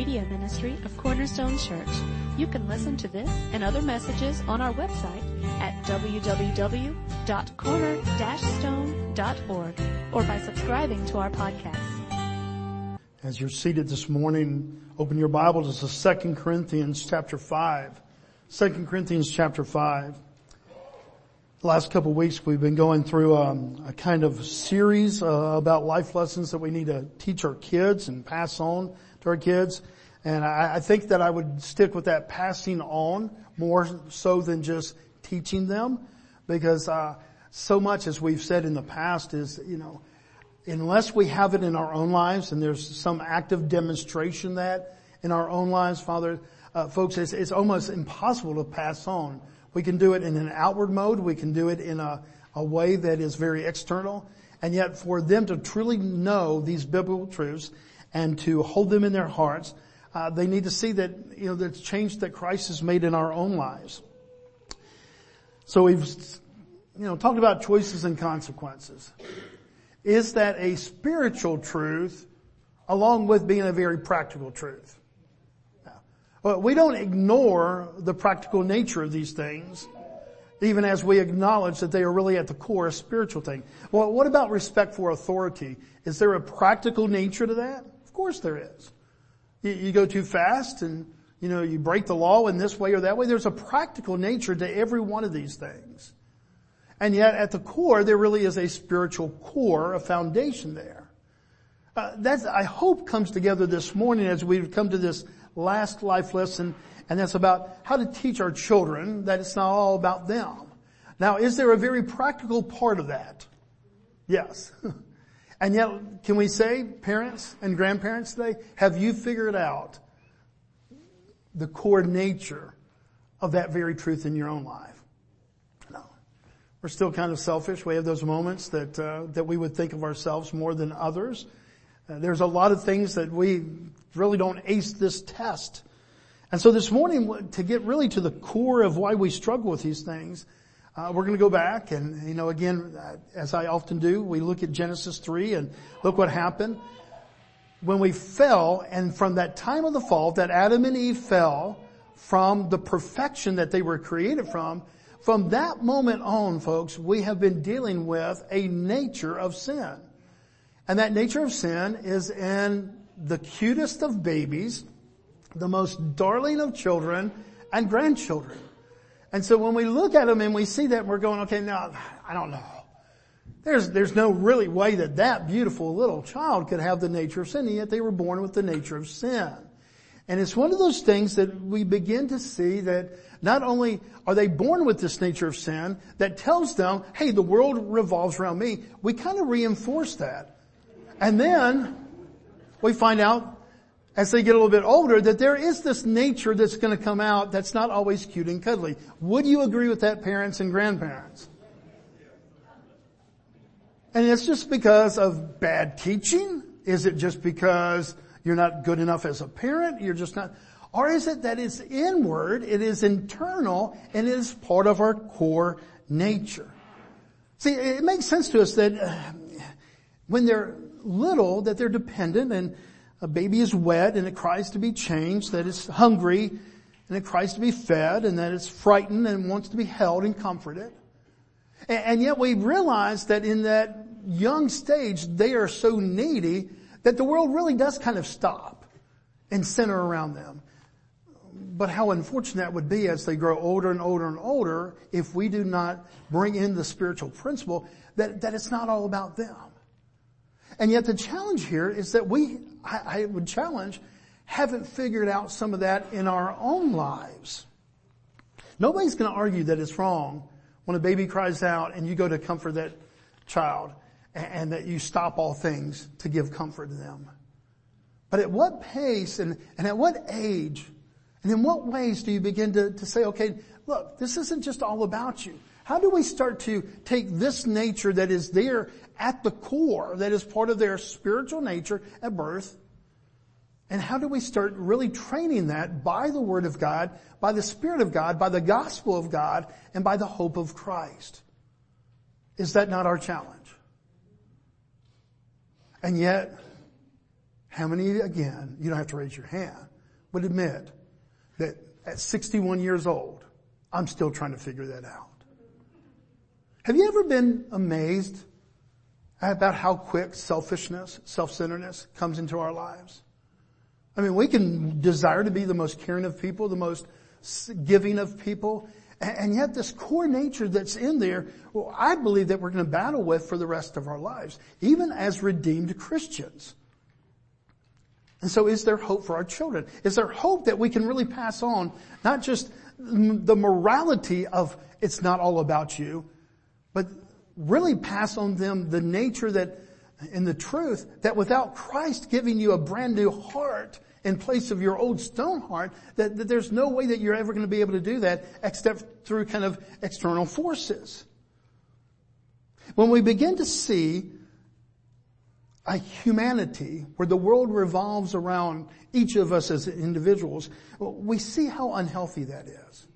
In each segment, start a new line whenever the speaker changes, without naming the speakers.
media ministry of Cornerstone Church. You can listen to this and other messages on our website at www.corner-stone.org or by subscribing to our podcast.
As you're seated this morning, open your Bibles to 2 Corinthians chapter 5. 2 Corinthians chapter 5. The last couple of weeks we've been going through um, a kind of series uh, about life lessons that we need to teach our kids and pass on to our kids. And I, I think that I would stick with that passing on more so than just teaching them because uh, so much as we've said in the past is, you know, unless we have it in our own lives and there's some active demonstration that in our own lives, Father, uh, folks, it's, it's almost impossible to pass on we can do it in an outward mode. We can do it in a, a way that is very external. And yet for them to truly know these biblical truths and to hold them in their hearts, uh, they need to see that, you know, the change that Christ has made in our own lives. So we've, you know, talked about choices and consequences. Is that a spiritual truth along with being a very practical truth? Well, we don't ignore the practical nature of these things, even as we acknowledge that they are really at the core a spiritual thing. Well, what about respect for authority? Is there a practical nature to that? Of course there is. You, you go too fast and, you know, you break the law in this way or that way. There's a practical nature to every one of these things. And yet at the core, there really is a spiritual core, a foundation there. Uh, that I hope comes together this morning as we've come to this last life lesson, and that's about how to teach our children that it's not all about them. Now, is there a very practical part of that? Yes. and yet, can we say, parents and grandparents today, have you figured out the core nature of that very truth in your own life? No. We're still kind of selfish. We have those moments that, uh, that we would think of ourselves more than others. Uh, there's a lot of things that we really don't ace this test. And so this morning, to get really to the core of why we struggle with these things, uh, we're going to go back and, you know, again, uh, as I often do, we look at Genesis 3 and look what happened. When we fell, and from that time of the fall, that Adam and Eve fell from the perfection that they were created from, from that moment on, folks, we have been dealing with a nature of sin. And that nature of sin is in the cutest of babies, the most darling of children and grandchildren. And so when we look at them and we see that, we're going, okay, now, I don't know. There's, there's no really way that that beautiful little child could have the nature of sin, and yet they were born with the nature of sin. And it's one of those things that we begin to see that not only are they born with this nature of sin that tells them, hey, the world revolves around me, we kind of reinforce that. And then we find out as they get a little bit older that there is this nature that's going to come out that's not always cute and cuddly. Would you agree with that parents and grandparents? And it's just because of bad teaching? Is it just because you're not good enough as a parent? You're just not, or is it that it's inward, it is internal, and it is part of our core nature? See, it makes sense to us that uh, when they're little that they're dependent and a baby is wet and it cries to be changed, that it's hungry and it cries to be fed and that it's frightened and wants to be held and comforted. And yet we realize that in that young stage, they are so needy that the world really does kind of stop and center around them. But how unfortunate that would be as they grow older and older and older if we do not bring in the spiritual principle that, that it's not all about them. And yet the challenge here is that we, I, I would challenge, haven't figured out some of that in our own lives. Nobody's going to argue that it's wrong when a baby cries out and you go to comfort that child and, and that you stop all things to give comfort to them. But at what pace and, and at what age and in what ways do you begin to, to say, okay, look, this isn't just all about you. How do we start to take this nature that is there at the core, that is part of their spiritual nature at birth, and how do we start really training that by the Word of God, by the Spirit of God, by the gospel of God, and by the hope of Christ? Is that not our challenge? And yet, how many again, you don't have to raise your hand, would admit that at 61 years old, I'm still trying to figure that out. Have you ever been amazed about how quick selfishness, self-centeredness comes into our lives? I mean, we can desire to be the most caring of people, the most giving of people, and yet this core nature that's in there, well, I believe that we're going to battle with for the rest of our lives, even as redeemed Christians. And so is there hope for our children? Is there hope that we can really pass on not just the morality of it's not all about you, but really pass on them the nature that and the truth that without Christ giving you a brand new heart in place of your old stone heart, that, that there's no way that you're ever going to be able to do that except through kind of external forces. When we begin to see a humanity where the world revolves around each of us as individuals, we see how unhealthy that is.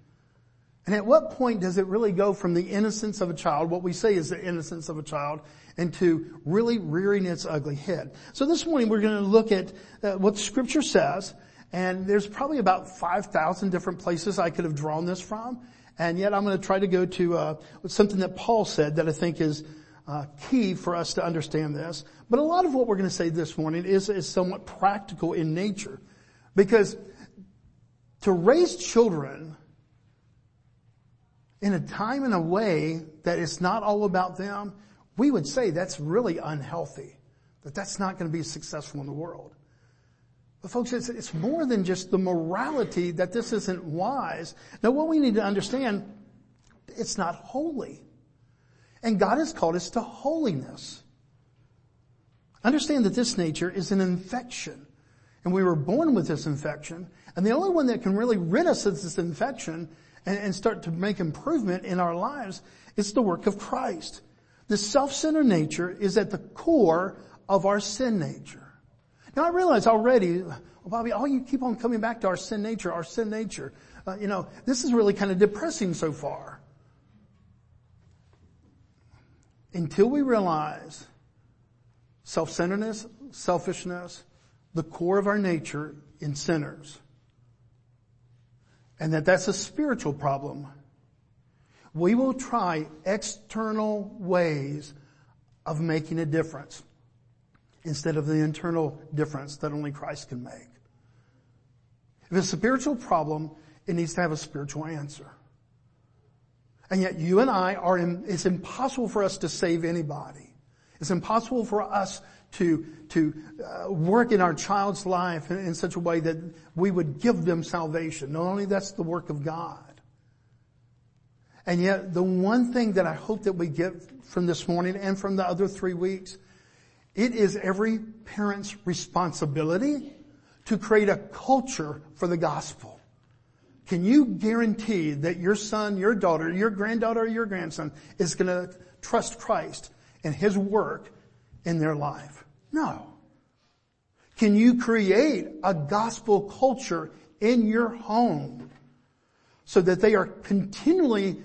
And at what point does it really go from the innocence of a child, what we say is the innocence of a child, into really rearing its ugly head? So this morning we're going to look at uh, what scripture says, and there's probably about 5,000 different places I could have drawn this from, and yet I'm going to try to go to uh, something that Paul said that I think is uh, key for us to understand this. But a lot of what we're going to say this morning is, is somewhat practical in nature, because to raise children in a time and a way that it's not all about them, we would say that's really unhealthy. That that's not going to be successful in the world. But folks, it's, it's more than just the morality that this isn't wise. Now what we need to understand, it's not holy. And God has called us to holiness. Understand that this nature is an infection. And we were born with this infection. And the only one that can really rid us of this infection and, and start to make improvement in our lives it's the work of Christ. The self-centered nature is at the core of our sin nature. Now I realize already, Bobby, all you keep on coming back to our sin nature, our sin nature. Uh, you know, this is really kind of depressing so far. Until we realize self-centeredness, selfishness, the core of our nature in sinners, and that that's a spiritual problem, we will try external ways of making a difference instead of the internal difference that only Christ can make. If it's a spiritual problem, it needs to have a spiritual answer. And yet you and I are, in, it's impossible for us to save anybody. It's impossible for us to, to uh, work in our child's life in, in such a way that we would give them salvation. Not only that's the work of God. And yet the one thing that I hope that we get from this morning and from the other three weeks, it is every parent's responsibility to create a culture for the gospel. Can you guarantee that your son, your daughter, your granddaughter, or your grandson is going to trust Christ and his work in their life? No. Can you create a gospel culture in your home so that they are continually,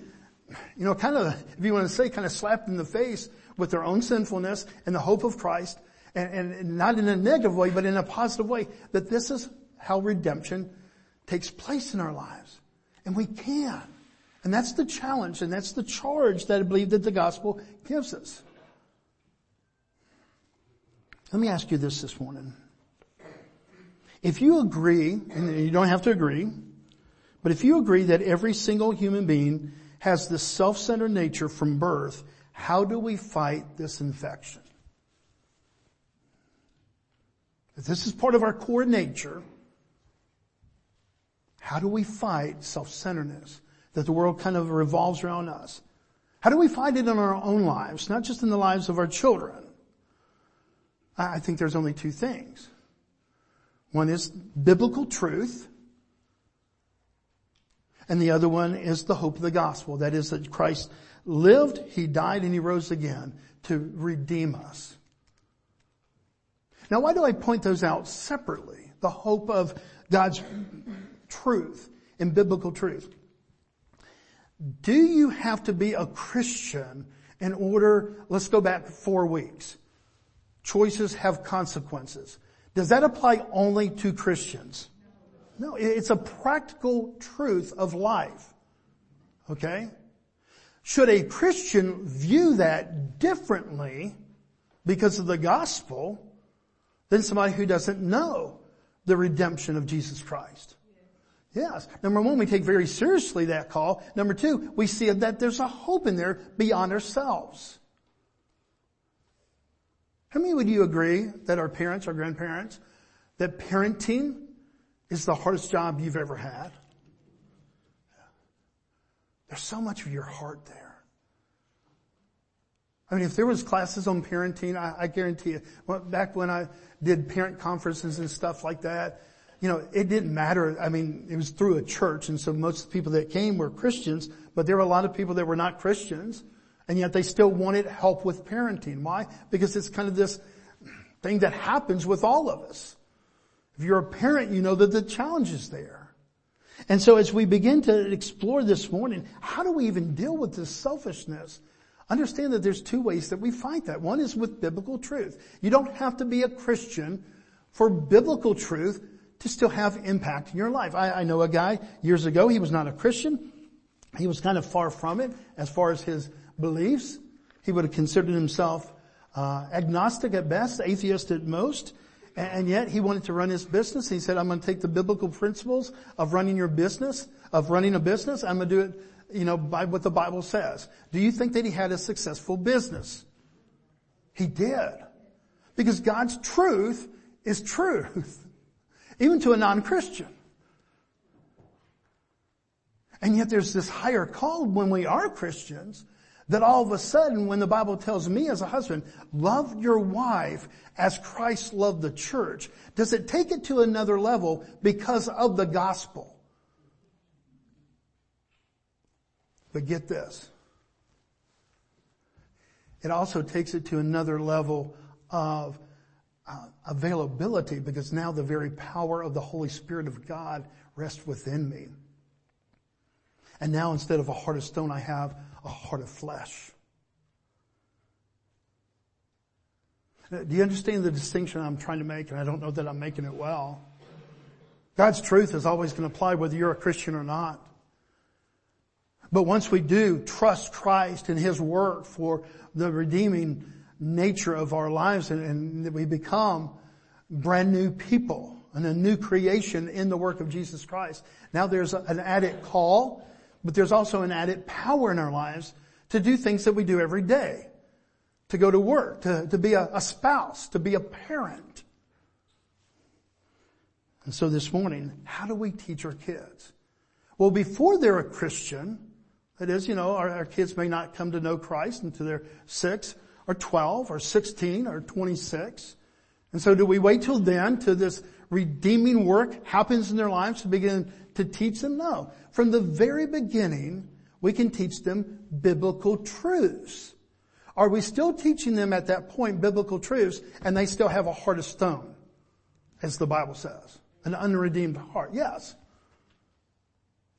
you know, kind of, if you want to say, kind of slapped in the face with their own sinfulness and the hope of Christ and, and not in a negative way, but in a positive way, that this is how redemption takes place in our lives. And we can. And that's the challenge and that's the charge that I believe that the gospel gives us. Let me ask you this this morning. If you agree, and you don't have to agree, but if you agree that every single human being has this self-centered nature from birth, how do we fight this infection? If this is part of our core nature, how do we fight self-centeredness that the world kind of revolves around us? How do we fight it in our own lives, not just in the lives of our children? I think there's only two things. One is biblical truth, and the other one is the hope of the gospel. That is that Christ lived, He died, and He rose again to redeem us. Now why do I point those out separately? The hope of God's truth and biblical truth. Do you have to be a Christian in order, let's go back four weeks. Choices have consequences. Does that apply only to Christians? No, it's a practical truth of life. Okay? Should a Christian view that differently because of the gospel than somebody who doesn't know the redemption of Jesus Christ? Yes. Number one, we take very seriously that call. Number two, we see that there's a hope in there beyond ourselves. How many would you agree that our parents, our grandparents, that parenting is the hardest job you've ever had? There's so much of your heart there. I mean, if there was classes on parenting, I, I guarantee you, back when I did parent conferences and stuff like that, you know, it didn't matter. I mean, it was through a church, and so most of the people that came were Christians, but there were a lot of people that were not Christians, and yet they still wanted help with parenting. Why? Because it's kind of this thing that happens with all of us. If you're a parent, you know that the challenge is there. And so as we begin to explore this morning, how do we even deal with this selfishness? Understand that there's two ways that we fight that. One is with biblical truth. You don't have to be a Christian for biblical truth to still have impact in your life. I, I know a guy years ago, he was not a Christian. He was kind of far from it as far as his beliefs. He would have considered himself uh, agnostic at best, atheist at most, and yet he wanted to run his business. He said, I'm going to take the biblical principles of running your business, of running a business. I'm going to do it, you know, by what the Bible says. Do you think that he had a successful business? He did. Because God's truth is truth even to a non-Christian. And yet there's this higher call when we are Christians that all of a sudden when the Bible tells me as a husband, love your wife as Christ loved the church, does it take it to another level because of the gospel? But get this. It also takes it to another level of uh, availability because now the very power of the Holy Spirit of God rests within me. And now instead of a heart of stone, I have a heart of flesh. Do you understand the distinction I'm trying to make? And I don't know that I'm making it well. God's truth is always going to apply whether you're a Christian or not. But once we do trust Christ and His work for the redeeming nature of our lives and, that we become brand new people and a new creation in the work of Jesus Christ. Now there's an added call, but there's also an added power in our lives to do things that we do every day. To go to work, to, to be a, a spouse, to be a parent. And so this morning, how do we teach our kids? Well, before they're a Christian, that is, you know, our, our kids may not come to know Christ until they're six or 12 or 16 or 26. And so do we wait till then till this redeeming work happens in their lives to begin to teach them? No. From the very beginning, we can teach them biblical truths. Are we still teaching them at that point biblical truths and they still have a heart of stone, as the Bible says? An unredeemed heart. Yes.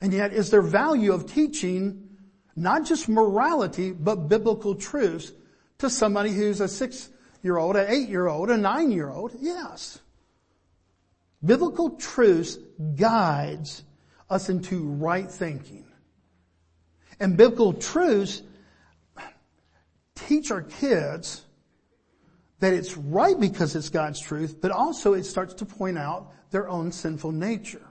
And yet is there value of teaching not just morality, but biblical truths to somebody who's a six year old, an eight year old, a nine year old? Yes. Biblical truth guides us into right thinking. And biblical truths teach our kids that it's right because it's God's truth, but also it starts to point out their own sinful nature.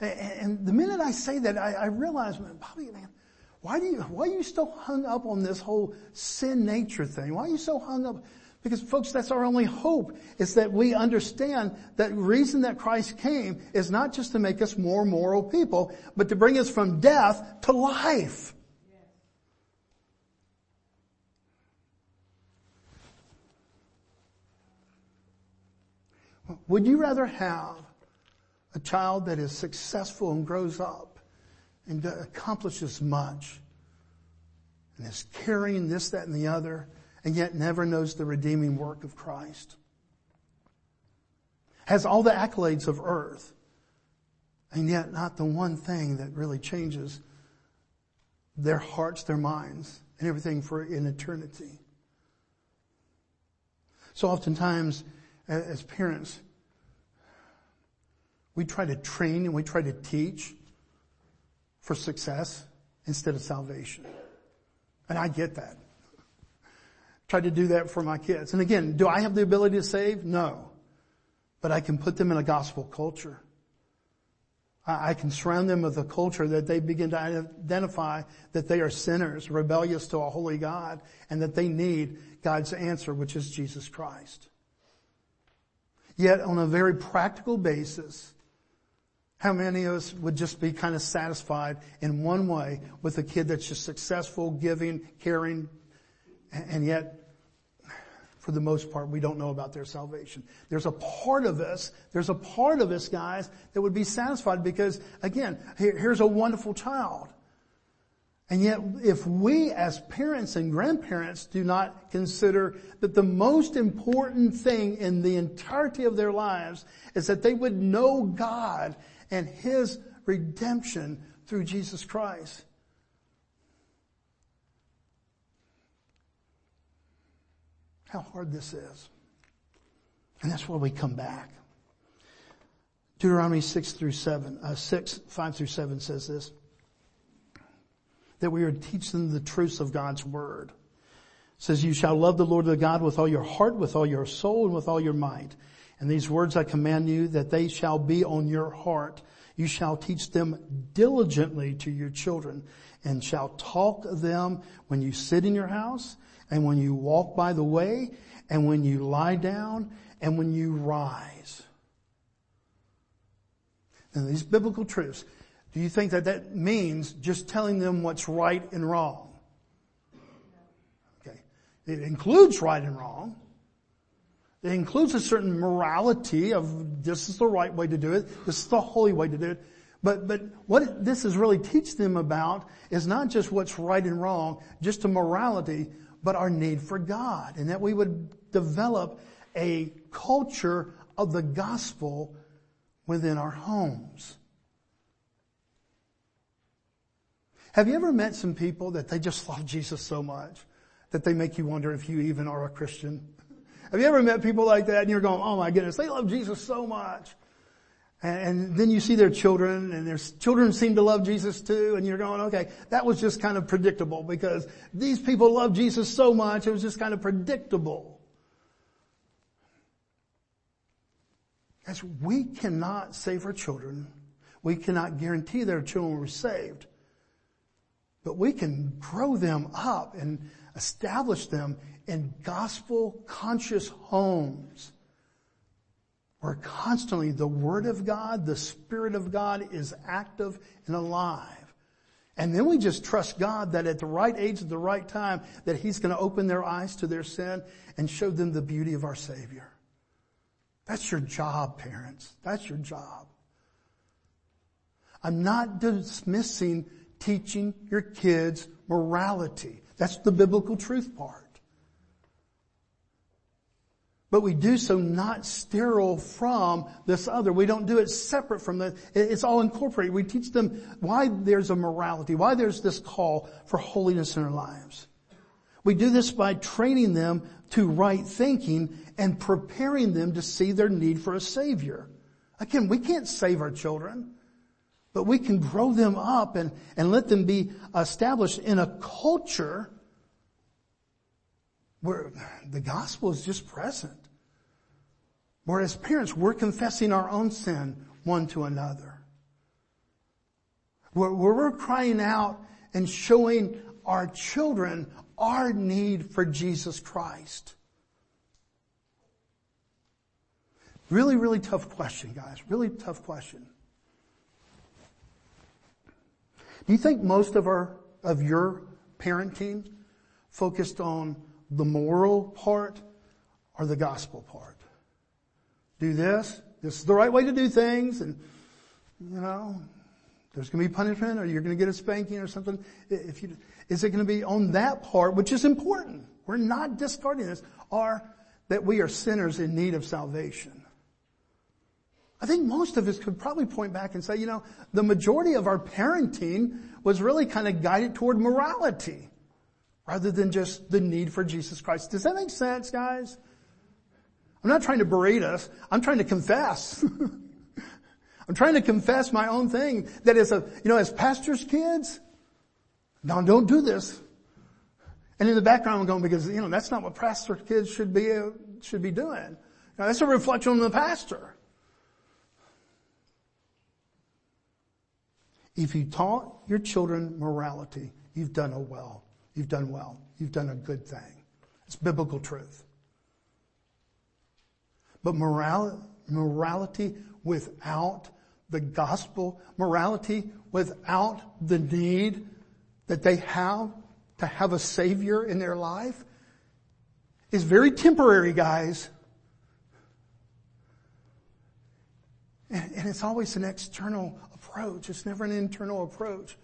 And the minute I say that, I, realize, Bobby, man, why do you, why are you still hung up on this whole sin nature thing? Why are you so hung up? Because folks, that's our only hope is that we understand that reason that Christ came is not just to make us more moral people, but to bring us from death to life. Would you rather have a child that is successful and grows up and accomplishes much and is carrying this, that, and the other, and yet never knows the redeeming work of Christ. Has all the accolades of earth, and yet not the one thing that really changes their hearts, their minds, and everything for in eternity. So oftentimes, as parents, we try to train and we try to teach for success instead of salvation. And I get that. Try to do that for my kids. And again, do I have the ability to save? No. But I can put them in a gospel culture. I can surround them with a culture that they begin to identify that they are sinners, rebellious to a holy God, and that they need God's answer, which is Jesus Christ. Yet on a very practical basis, how many of us would just be kind of satisfied in one way with a kid that's just successful, giving, caring, and yet for the most part, we don't know about their salvation. There's a part of us, there's a part of us, guys, that would be satisfied because, again, here, here's a wonderful child. And yet, if we as parents and grandparents do not consider that the most important thing in the entirety of their lives is that they would know God and His redemption through Jesus Christ, how hard this is. And that's why we come back. Deuteronomy 6 through 7, uh, 6, 5 through 7 says this. That we are teaching the truths of God's word. It says, you shall love the Lord the God with all your heart, with all your soul, and with all your might. And these words I command you that they shall be on your heart. You shall teach them diligently to your children and shall talk of them when you sit in your house and when you walk by the way, and when you lie down, and when you rise. And these biblical truths, do you think that that means just telling them what's right and wrong? Okay. It includes right and wrong. It includes a certain morality of this is the right way to do it, this is the holy way to do it. But, but what this is really teaching them about is not just what's right and wrong, just a morality, but our need for God and that we would develop a culture of the gospel within our homes. Have you ever met some people that they just love Jesus so much that they make you wonder if you even are a Christian? Have you ever met people like that and you're going, oh my goodness, they love Jesus so much. And then you see their children and their children seem to love Jesus too and you're going, okay, that was just kind of predictable because these people love Jesus so much, it was just kind of predictable. As we cannot save our children. We cannot guarantee their children be saved. But we can grow them up and establish them in gospel conscious homes where constantly the Word of God, the Spirit of God is active and alive. And then we just trust God that at the right age, at the right time, that He's going to open their eyes to their sin and show them the beauty of our Savior. That's your job, parents. That's your job. I'm not dismissing teaching your kids morality. That's the biblical truth part. But we do so not sterile from this other. We don't do it separate from the, it's all incorporated. We teach them why there's a morality, why there's this call for holiness in our lives. We do this by training them to right thinking and preparing them to see their need for a savior. Again, we can't save our children, but we can grow them up and, and let them be established in a culture where the gospel is just present. Where as parents, we're confessing our own sin one to another. Where, where we're crying out and showing our children our need for Jesus Christ. Really, really tough question, guys. Really tough question. Do you think most of our, of your parenting focused on the moral part or the gospel part. Do this. This is the right way to do things and, you know, there's going to be punishment or you're going to get a spanking or something. If you, is it going to be on that part, which is important? We're not discarding this, or that we are sinners in need of salvation. I think most of us could probably point back and say, you know, the majority of our parenting was really kind of guided toward morality rather than just the need for Jesus Christ. Does that make sense, guys? I'm not trying to berate us. I'm trying to confess. I'm trying to confess my own thing that as a, you know, as pastor's kids, no, don't do this. And in the background I'm going because, you know, that's not what pastor kids should be, should be doing. Now, that's a reflection on the pastor. If you taught your children morality, you've done a well. You've done well. You've done a good thing. It's biblical truth. But moral, morality without the gospel, morality without the need that they have to have a savior in their life is very temporary, guys. And, and, it's always an external approach. It's never an internal approach.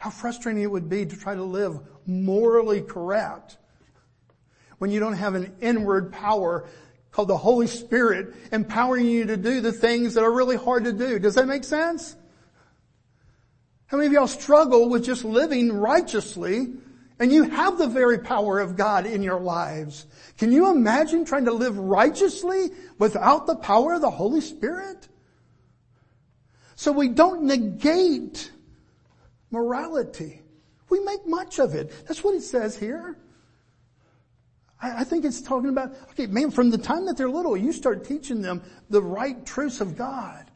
How frustrating it would be to try to live morally correct when you don't have an inward power called the Holy Spirit empowering you to do the things that are really hard to do. Does that make sense? How many of y'all struggle with just living righteously and you have the very power of God in your lives? Can you imagine trying to live righteously without the power of the Holy Spirit? So we don't negate morality. We make much of it. That's what it says here. I, I think it's talking about, okay, man, from the time that they're little, you start teaching them the right truths of God.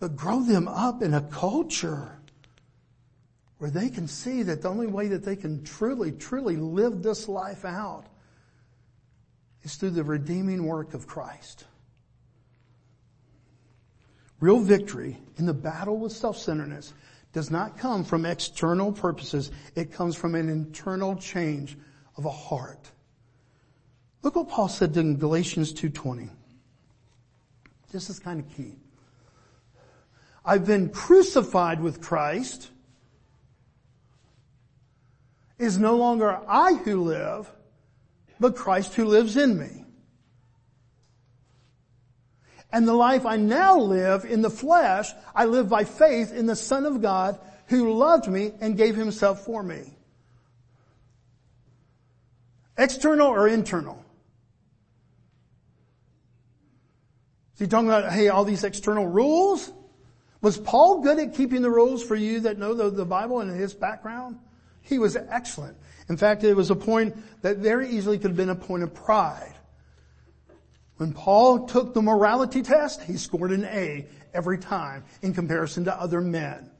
But grow them up in a culture where they can see that the only way that they can truly, truly live this life out is through the redeeming work of Christ. Real victory in the battle with self-centeredness does not come from external purposes. It comes from an internal change of a heart. Look what Paul said in Galatians 2.20. This is kind of key. I've been crucified with Christ. Is no longer I who live, but Christ who lives in me. And the life I now live in the flesh, I live by faith in the Son of God who loved me and gave himself for me. External or internal? Is he talking about, hey, all these external rules? Was Paul good at keeping the rules for you that know the, the Bible and his background? He was excellent. In fact, it was a point that very easily could have been a point of pride. When Paul took the morality test, he scored an A every time in comparison to other men.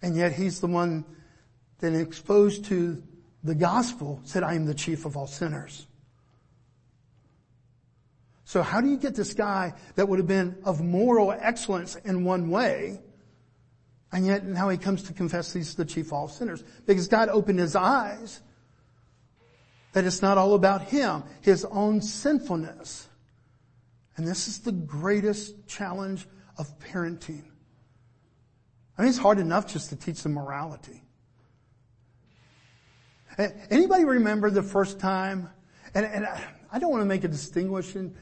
And yet he's the one that exposed to the gospel said, I am the chief of all sinners. So how do you get this guy that would have been of moral excellence in one way, and yet now he comes to confess he's the chief of all sinners? Because God opened his eyes that it's not all about him, his own sinfulness. And this is the greatest challenge of parenting. I mean, it's hard enough just to teach them morality. Anybody remember the first time? And, and I don't want to make a distinction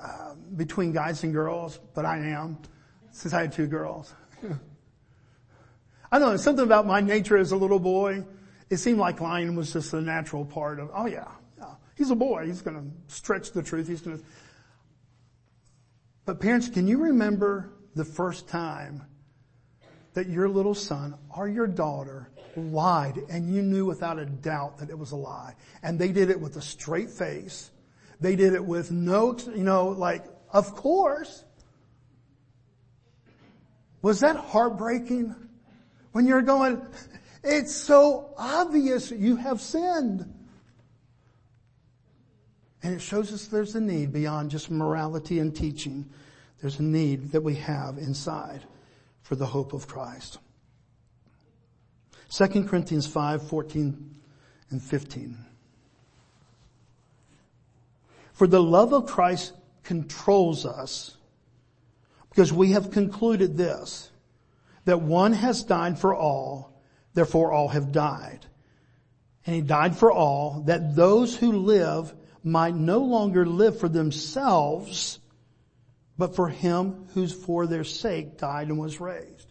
uh, between guys and girls, but I am, since I had two girls. I don't know, something about my nature as a little boy, it seemed like lying was just a natural part of, oh yeah, yeah. he's a boy, he's gonna stretch the truth, he's gonna, but parents, can you remember the first time that your little son or your daughter lied and you knew without a doubt that it was a lie and they did it with a straight face they did it with no, you know, like, of course. Was that heartbreaking? When you're going, it's so obvious you have sinned. And it shows us there's a need beyond just morality and teaching. There's a need that we have inside for the hope of Christ. 2 Corinthians 5, 14 and 15. For the love of Christ controls us because we have concluded this, that one has died for all, therefore all have died. And he died for all that those who live might no longer live for themselves, but for him who's for their sake died and was raised.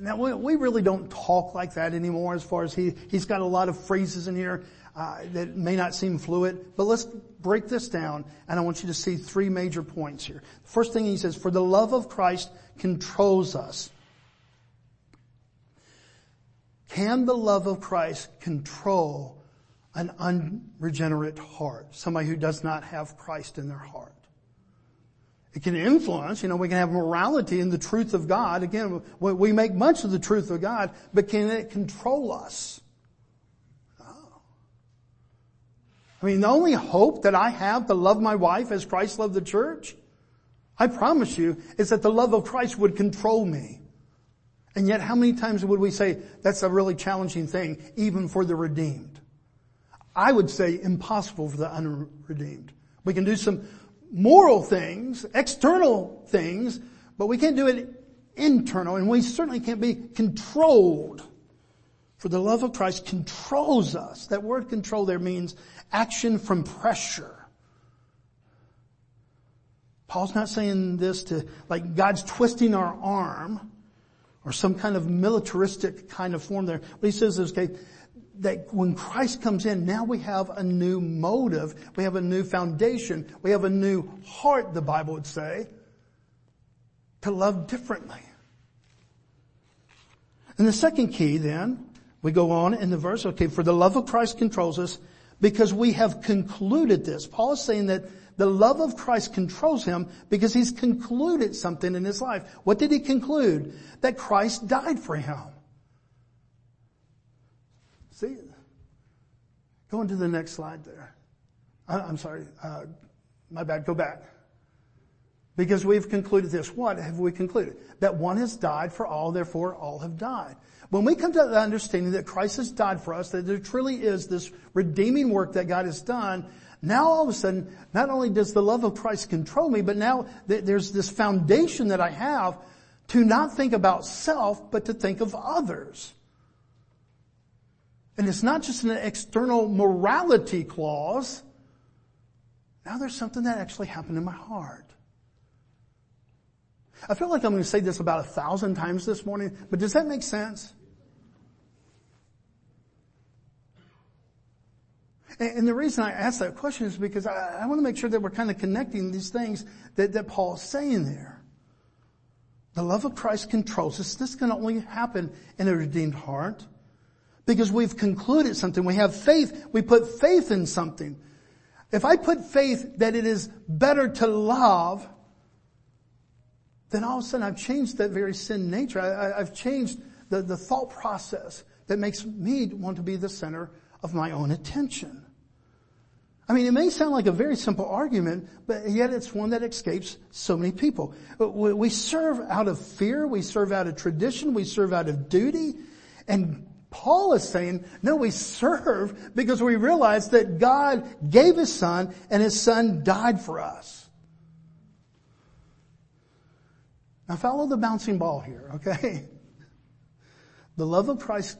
Now we, really don't talk like that anymore as far as he, he's got a lot of phrases in here uh, that may not seem fluid, but let's break this down and I want you to see three major points here. First thing he says, for the love of Christ controls us. Can the love of Christ control an unregenerate heart? Somebody who does not have Christ in their heart. It can influence, you know, we can have morality in the truth of God. Again, we make much of the truth of God, but can it control us? I mean, the only hope that I have to love my wife as Christ loved the church, I promise you, is that the love of Christ would control me. And yet how many times would we say that's a really challenging thing, even for the redeemed? I would say impossible for the unredeemed. We can do some moral things, external things, but we can't do it internal and we certainly can't be controlled. For the love of Christ controls us. That word control there means action from pressure. Paul's not saying this to, like God's twisting our arm or some kind of militaristic kind of form there. What he says is, okay, that when Christ comes in, now we have a new motive, we have a new foundation, we have a new heart, the Bible would say, to love differently. And the second key then, we go on in the verse, okay, for the love of Christ controls us because we have concluded this. Paul is saying that the love of Christ controls him because he's concluded something in his life. What did he conclude? That Christ died for him. See, go into the next slide there. I, am sorry, uh, my bad, go back. Because we've concluded this. What have we concluded? That one has died for all, therefore all have died. When we come to the understanding that Christ has died for us, that there truly is this redeeming work that God has done, now all of a sudden, not only does the love of Christ control me, but now there's this foundation that I have to not think about self, but to think of others. And it's not just an external morality clause. Now there's something that actually happened in my heart. I feel like I'm going to say this about a thousand times this morning, but does that make sense? And the reason I ask that question is because I, want to make sure that we're kind of connecting these things that, that Paul is saying there. The love of Christ controls us. This can only happen in a redeemed heart because we've concluded something. We have faith. We put faith in something. If I put faith that it is better to love, then all of a sudden I've changed that very sin nature. I, have changed the, the thought process that makes me want to be the center of my own attention. I mean, it may sound like a very simple argument, but yet it's one that escapes so many people. We serve out of fear, we serve out of tradition, we serve out of duty, and Paul is saying, no, we serve because we realize that God gave His Son and His Son died for us. Now follow the bouncing ball here, okay? The love of Christ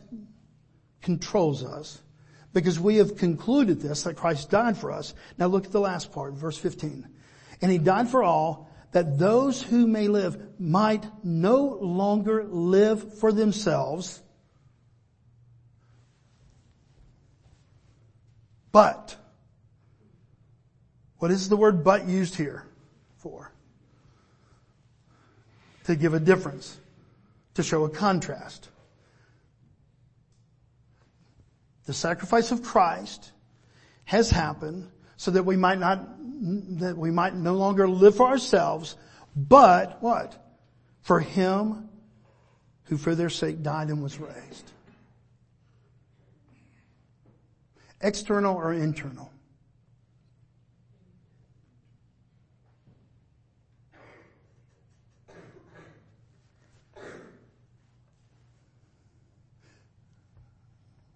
controls us because we have concluded this, that Christ died for us. Now look at the last part, verse 15. And he died for all, that those who may live might no longer live for themselves, but, what is the word but used here for? To give a difference, to show a contrast. The sacrifice of Christ has happened so that we might not, that we might no longer live for ourselves, but what? For Him who for their sake died and was raised. External or internal?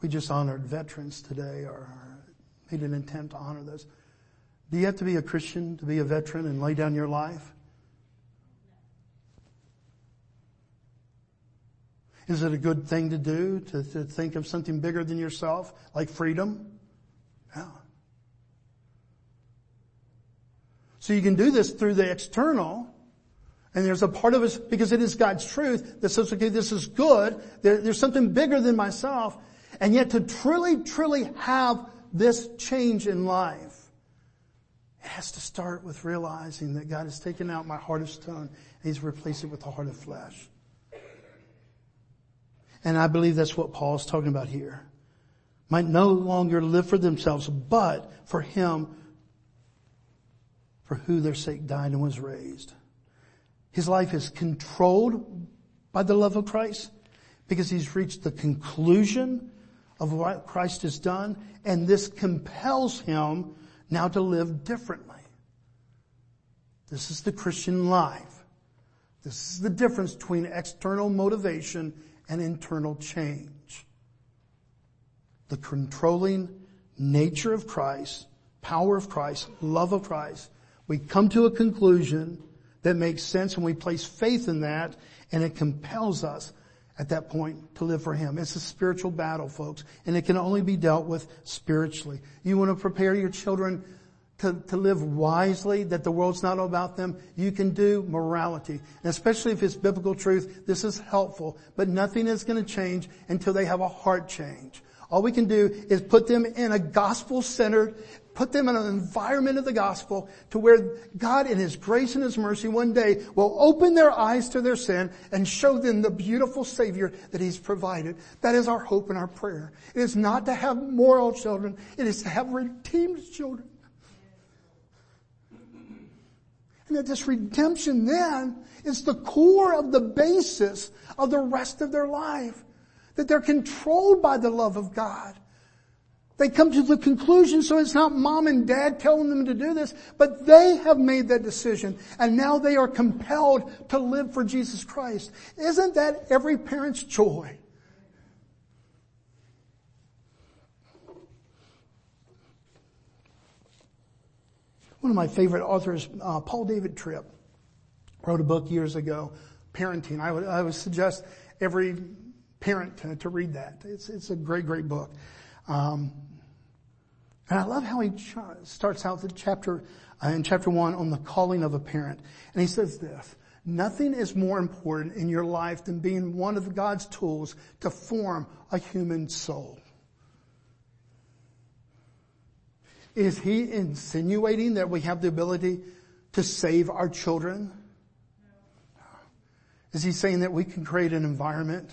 We just honored veterans today or made an attempt to honor those. Do you have to be a Christian to be a veteran and lay down your life? Is it a good thing to do to, to think of something bigger than yourself, like freedom? Yeah. So you can do this through the external, And there's a part of us, because it is God's truth, that says, okay, this is good. There, there's something bigger than myself. And yet to truly, truly have this change in life, it has to start with realizing that God has taken out my heart of stone and He's replaced it with a heart of flesh. And I believe that's what Paul's talking about here. Might no longer live for themselves, but for Him for who their sake died and was raised. His life is controlled by the love of Christ because he's reached the conclusion of what Christ has done and this compels him now to live differently. This is the Christian life. This is the difference between external motivation and internal change. The controlling nature of Christ, power of Christ, love of Christ. We come to a conclusion that makes sense and we place faith in that and it compels us at that point to live for Him. It's a spiritual battle, folks, and it can only be dealt with spiritually. You want to prepare your children to, to live wisely, that the world's not all about them, you can do morality. And especially if it's biblical truth, this is helpful, but nothing is going to change until they have a heart change. All we can do is put them in a gospel-centered, put them in an environment of the gospel to where God in His grace and His mercy one day will open their eyes to their sin and show them the beautiful Savior that He's provided. That is our hope and our prayer. It is not to have moral children, it is to have redeemed children. And that this redemption then is the core of the basis of the rest of their life. That they're controlled by the love of God. They come to the conclusion, so it's not mom and dad telling them to do this, but they have made that decision and now they are compelled to live for Jesus Christ. Isn't that every parent's joy? One of my favorite authors, uh, Paul David Tripp, wrote a book years ago, Parenting. I would, I would suggest every parent to, to read that. It's, it's a great, great book. Um, and I love how he ch- starts out the chapter, uh, in chapter one on the calling of a parent. And he says this, nothing is more important in your life than being one of God's tools to form a human soul. Is he insinuating that we have the ability to save our children? Is he saying that we can create an environment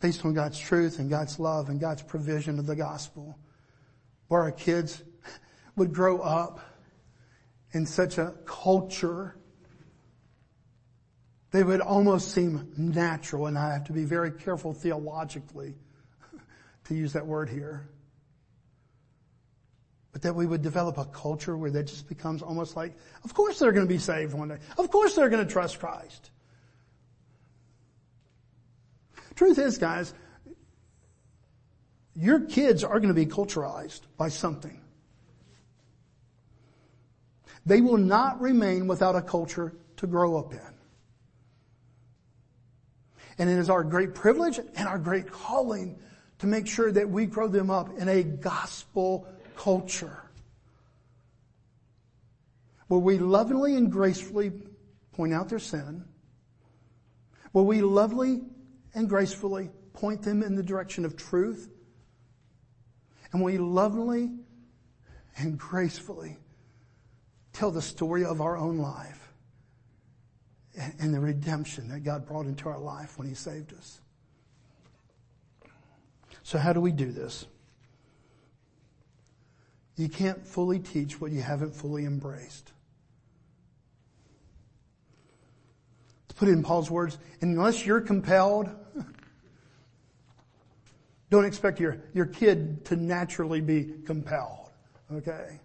based on God's truth and God's love and God's provision of the gospel, where our kids would grow up in such a culture, they would almost seem natural, and I have to be very careful theologically to use that word here. But that we would develop a culture where that just becomes almost like, of course they're going to be saved one day. Of course they're going to trust Christ. Truth is, guys, your kids are going to be culturalized by something. They will not remain without a culture to grow up in. And it is our great privilege and our great calling to make sure that we grow them up in a gospel culture. Where we lovingly and gracefully point out their sin. Where we lovingly and gracefully point them in the direction of truth. And we lovingly and gracefully tell the story of our own life and the redemption that God brought into our life when He saved us. So how do we do this? You can't fully teach what you haven't fully embraced. To put it in Paul's words, unless you're compelled, don't expect your, your kid to naturally be compelled. Okay?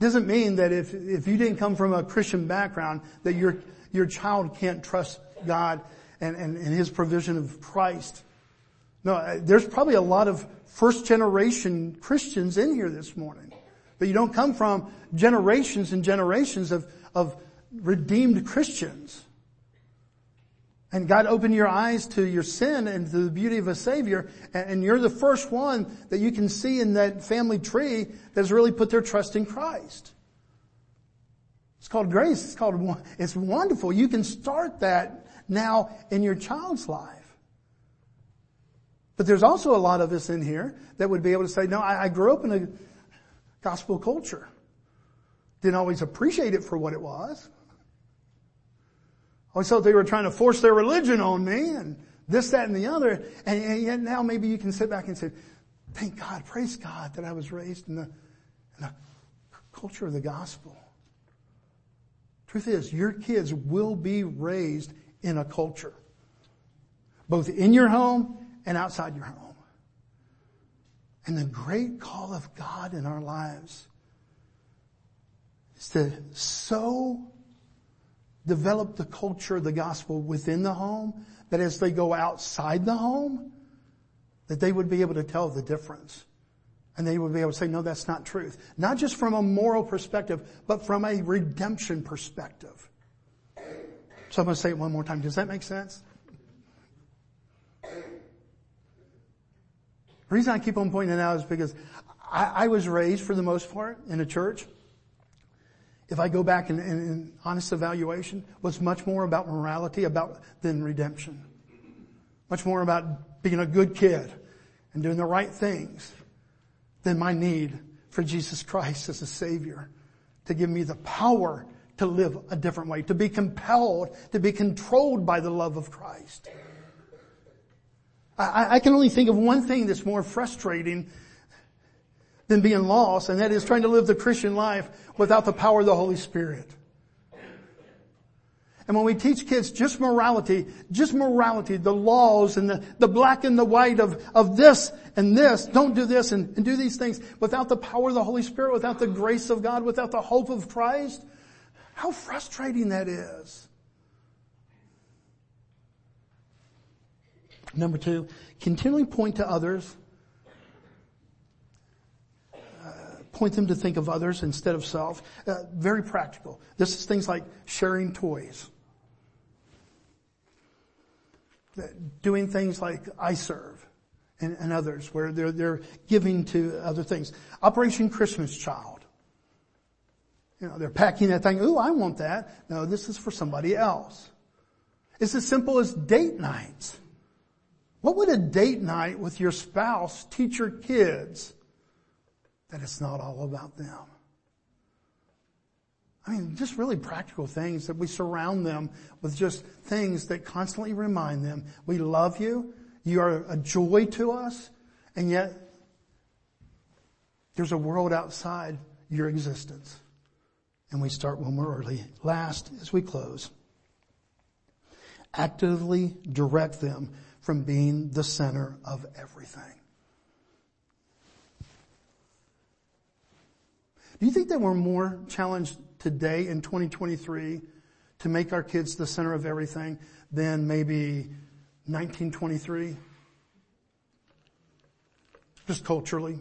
Doesn't mean that if, if you didn't come from a Christian background that your, your child can't trust God and, and, and His provision of Christ. No, uh, there's probably a lot of first generation Christians in here this morning. But you don't come from generations and generations of, of redeemed Christians. And God opened your eyes to your sin and to the beauty of a Savior, and you're the first one that you can see in that family tree that's really put their trust in Christ. It's called grace. It's called, it's wonderful. You can start that now in your child's life. But there's also a lot of us in here that would be able to say, no, I, I grew up in a gospel culture. Didn't always appreciate it for what it was. I always thought they were trying to force their religion on me and this, that, and the other. And, and yet now maybe you can sit back and say, thank God, praise God that I was raised in the, in the culture of the gospel. Truth is, your kids will be raised in a culture. Both in your home and outside your home. And the great call of God in our lives is to so develop the culture of the gospel within the home that as they go outside the home, that they would be able to tell the difference. And they would be able to say, no, that's not truth. Not just from a moral perspective, but from a redemption perspective. So I'm going to say it one more time. Does that make sense? The reason I keep on pointing it out is because I, I was raised for the most part in a church. If I go back in, in, in honest evaluation, was much more about morality about than redemption. Much more about being a good kid and doing the right things than my need for Jesus Christ as a savior to give me the power to live a different way, to be compelled, to be controlled by the love of Christ. I, I can only think of one thing that's more frustrating than being lost, and that is trying to live the Christian life without the power of the Holy Spirit. And when we teach kids just morality, just morality, the laws and the, the black and the white of, of this and this, don't do this and, and do these things without the power of the Holy Spirit, without the grace of God, without the hope of Christ, how frustrating that is. Number two, continually point to others. Uh, point them to think of others instead of self. Uh, very practical. This is things like sharing toys. Uh, doing things like I serve and, and others where they're, they're giving to other things. Operation Christmas Child. You know, they're packing that thing. Ooh, I want that. No, this is for somebody else. It's as simple as date nights. What would a date night with your spouse teach your kids that it's not all about them? I mean, just really practical things that we surround them with just things that constantly remind them, we love you, you are a joy to us, and yet there's a world outside your existence. And we start one more early. Last, as we close, actively direct them from being the center of everything. Do you think that we're more challenged today in 2023 to make our kids the center of everything than maybe 1923? Just culturally.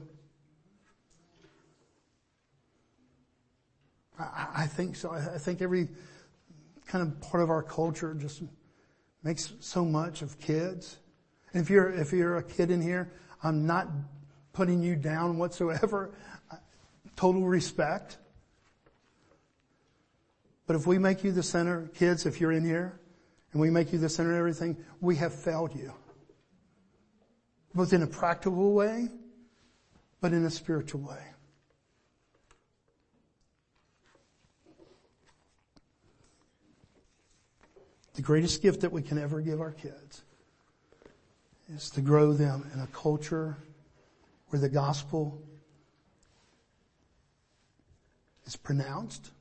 I, I think so. I think every kind of part of our culture just makes so much of kids. And if you're, if you're a kid in here, I'm not putting you down whatsoever. Total respect. But if we make you the center, kids, if you're in here, and we make you the center of everything, we have failed you. Both in a practical way, but in a spiritual way. The greatest gift that we can ever give our kids is to grow them in a culture where the gospel is pronounced,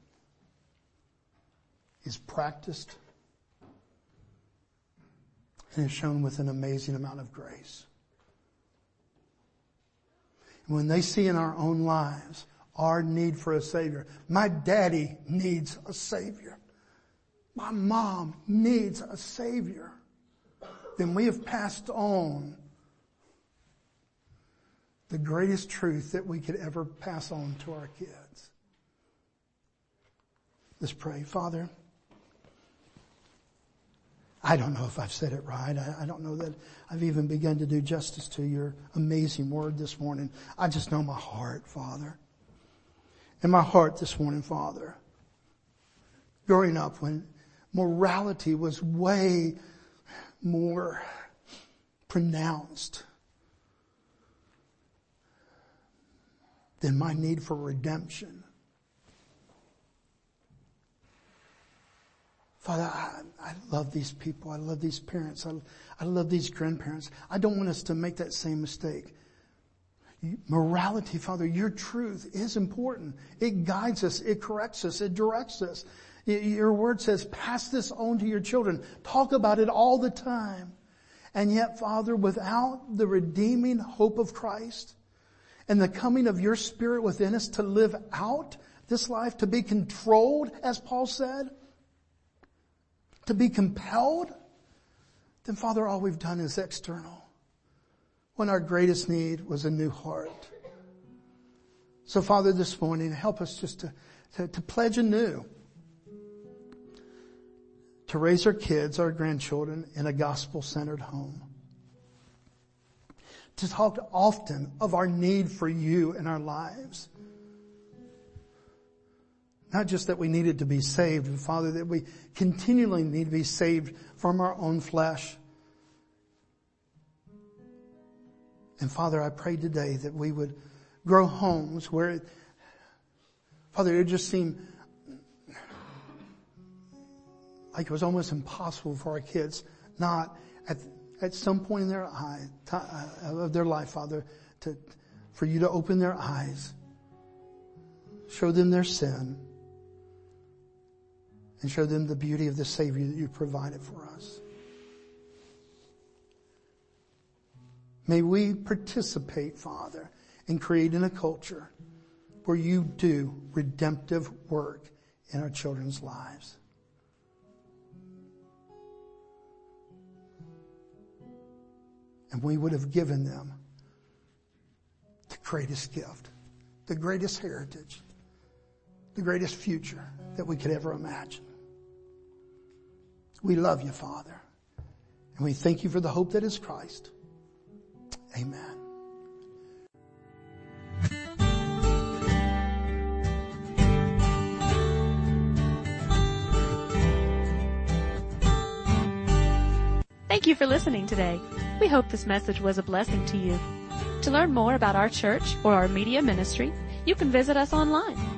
is practiced, and is shown with an amazing amount of grace. And when they see in our own lives our need for a Savior, my daddy needs a Savior my mom needs a savior, then we have passed on the greatest truth that we could ever pass on to our kids. Let's pray. Father, I don't know if I've said it right. I, I, don't know that I've even begun to do justice to your amazing word this morning. I just know my heart, Father. In my heart this morning, Father, growing up when morality was way more pronounced than my need for redemption. Father, I, I, love these people. I love these parents. I, I love these grandparents. I don't want us to make that same mistake. Morality, Father, your truth is important. It guides us. It corrects us. It directs us. Your word says, pass this on to your children. Talk about it all the time. And yet, Father, without the redeeming hope of Christ and the coming of your spirit within us to live out this life, to be controlled, as Paul said, to be compelled, then Father, all we've done is external. When our greatest need was a new heart. So Father, this morning, help us just to, to, to pledge anew to raise our kids, our grandchildren in a gospel-centered home. To talk often of our need for you in our lives. Not just that we needed to be saved, but Father, that we continually need to be saved from our own flesh. And Father, I pray today that we would grow homes where, Father, it just seemed like it was almost impossible for our kids not at, at some point in their eye, uh, of their life, Father, to, for you to open their eyes, show them their sin, and show them the beauty of the Savior that you provided for us. May we participate, Father, in creating a culture where you do redemptive work in our children's lives. and we would have given them the greatest gift, the greatest heritage, the greatest future that we could ever imagine. We love you, Father, and we thank you for the hope that is Christ. Amen.
Thank you for listening today. We hope this message was a blessing to you. To learn more about our church or our media ministry, you can visit us online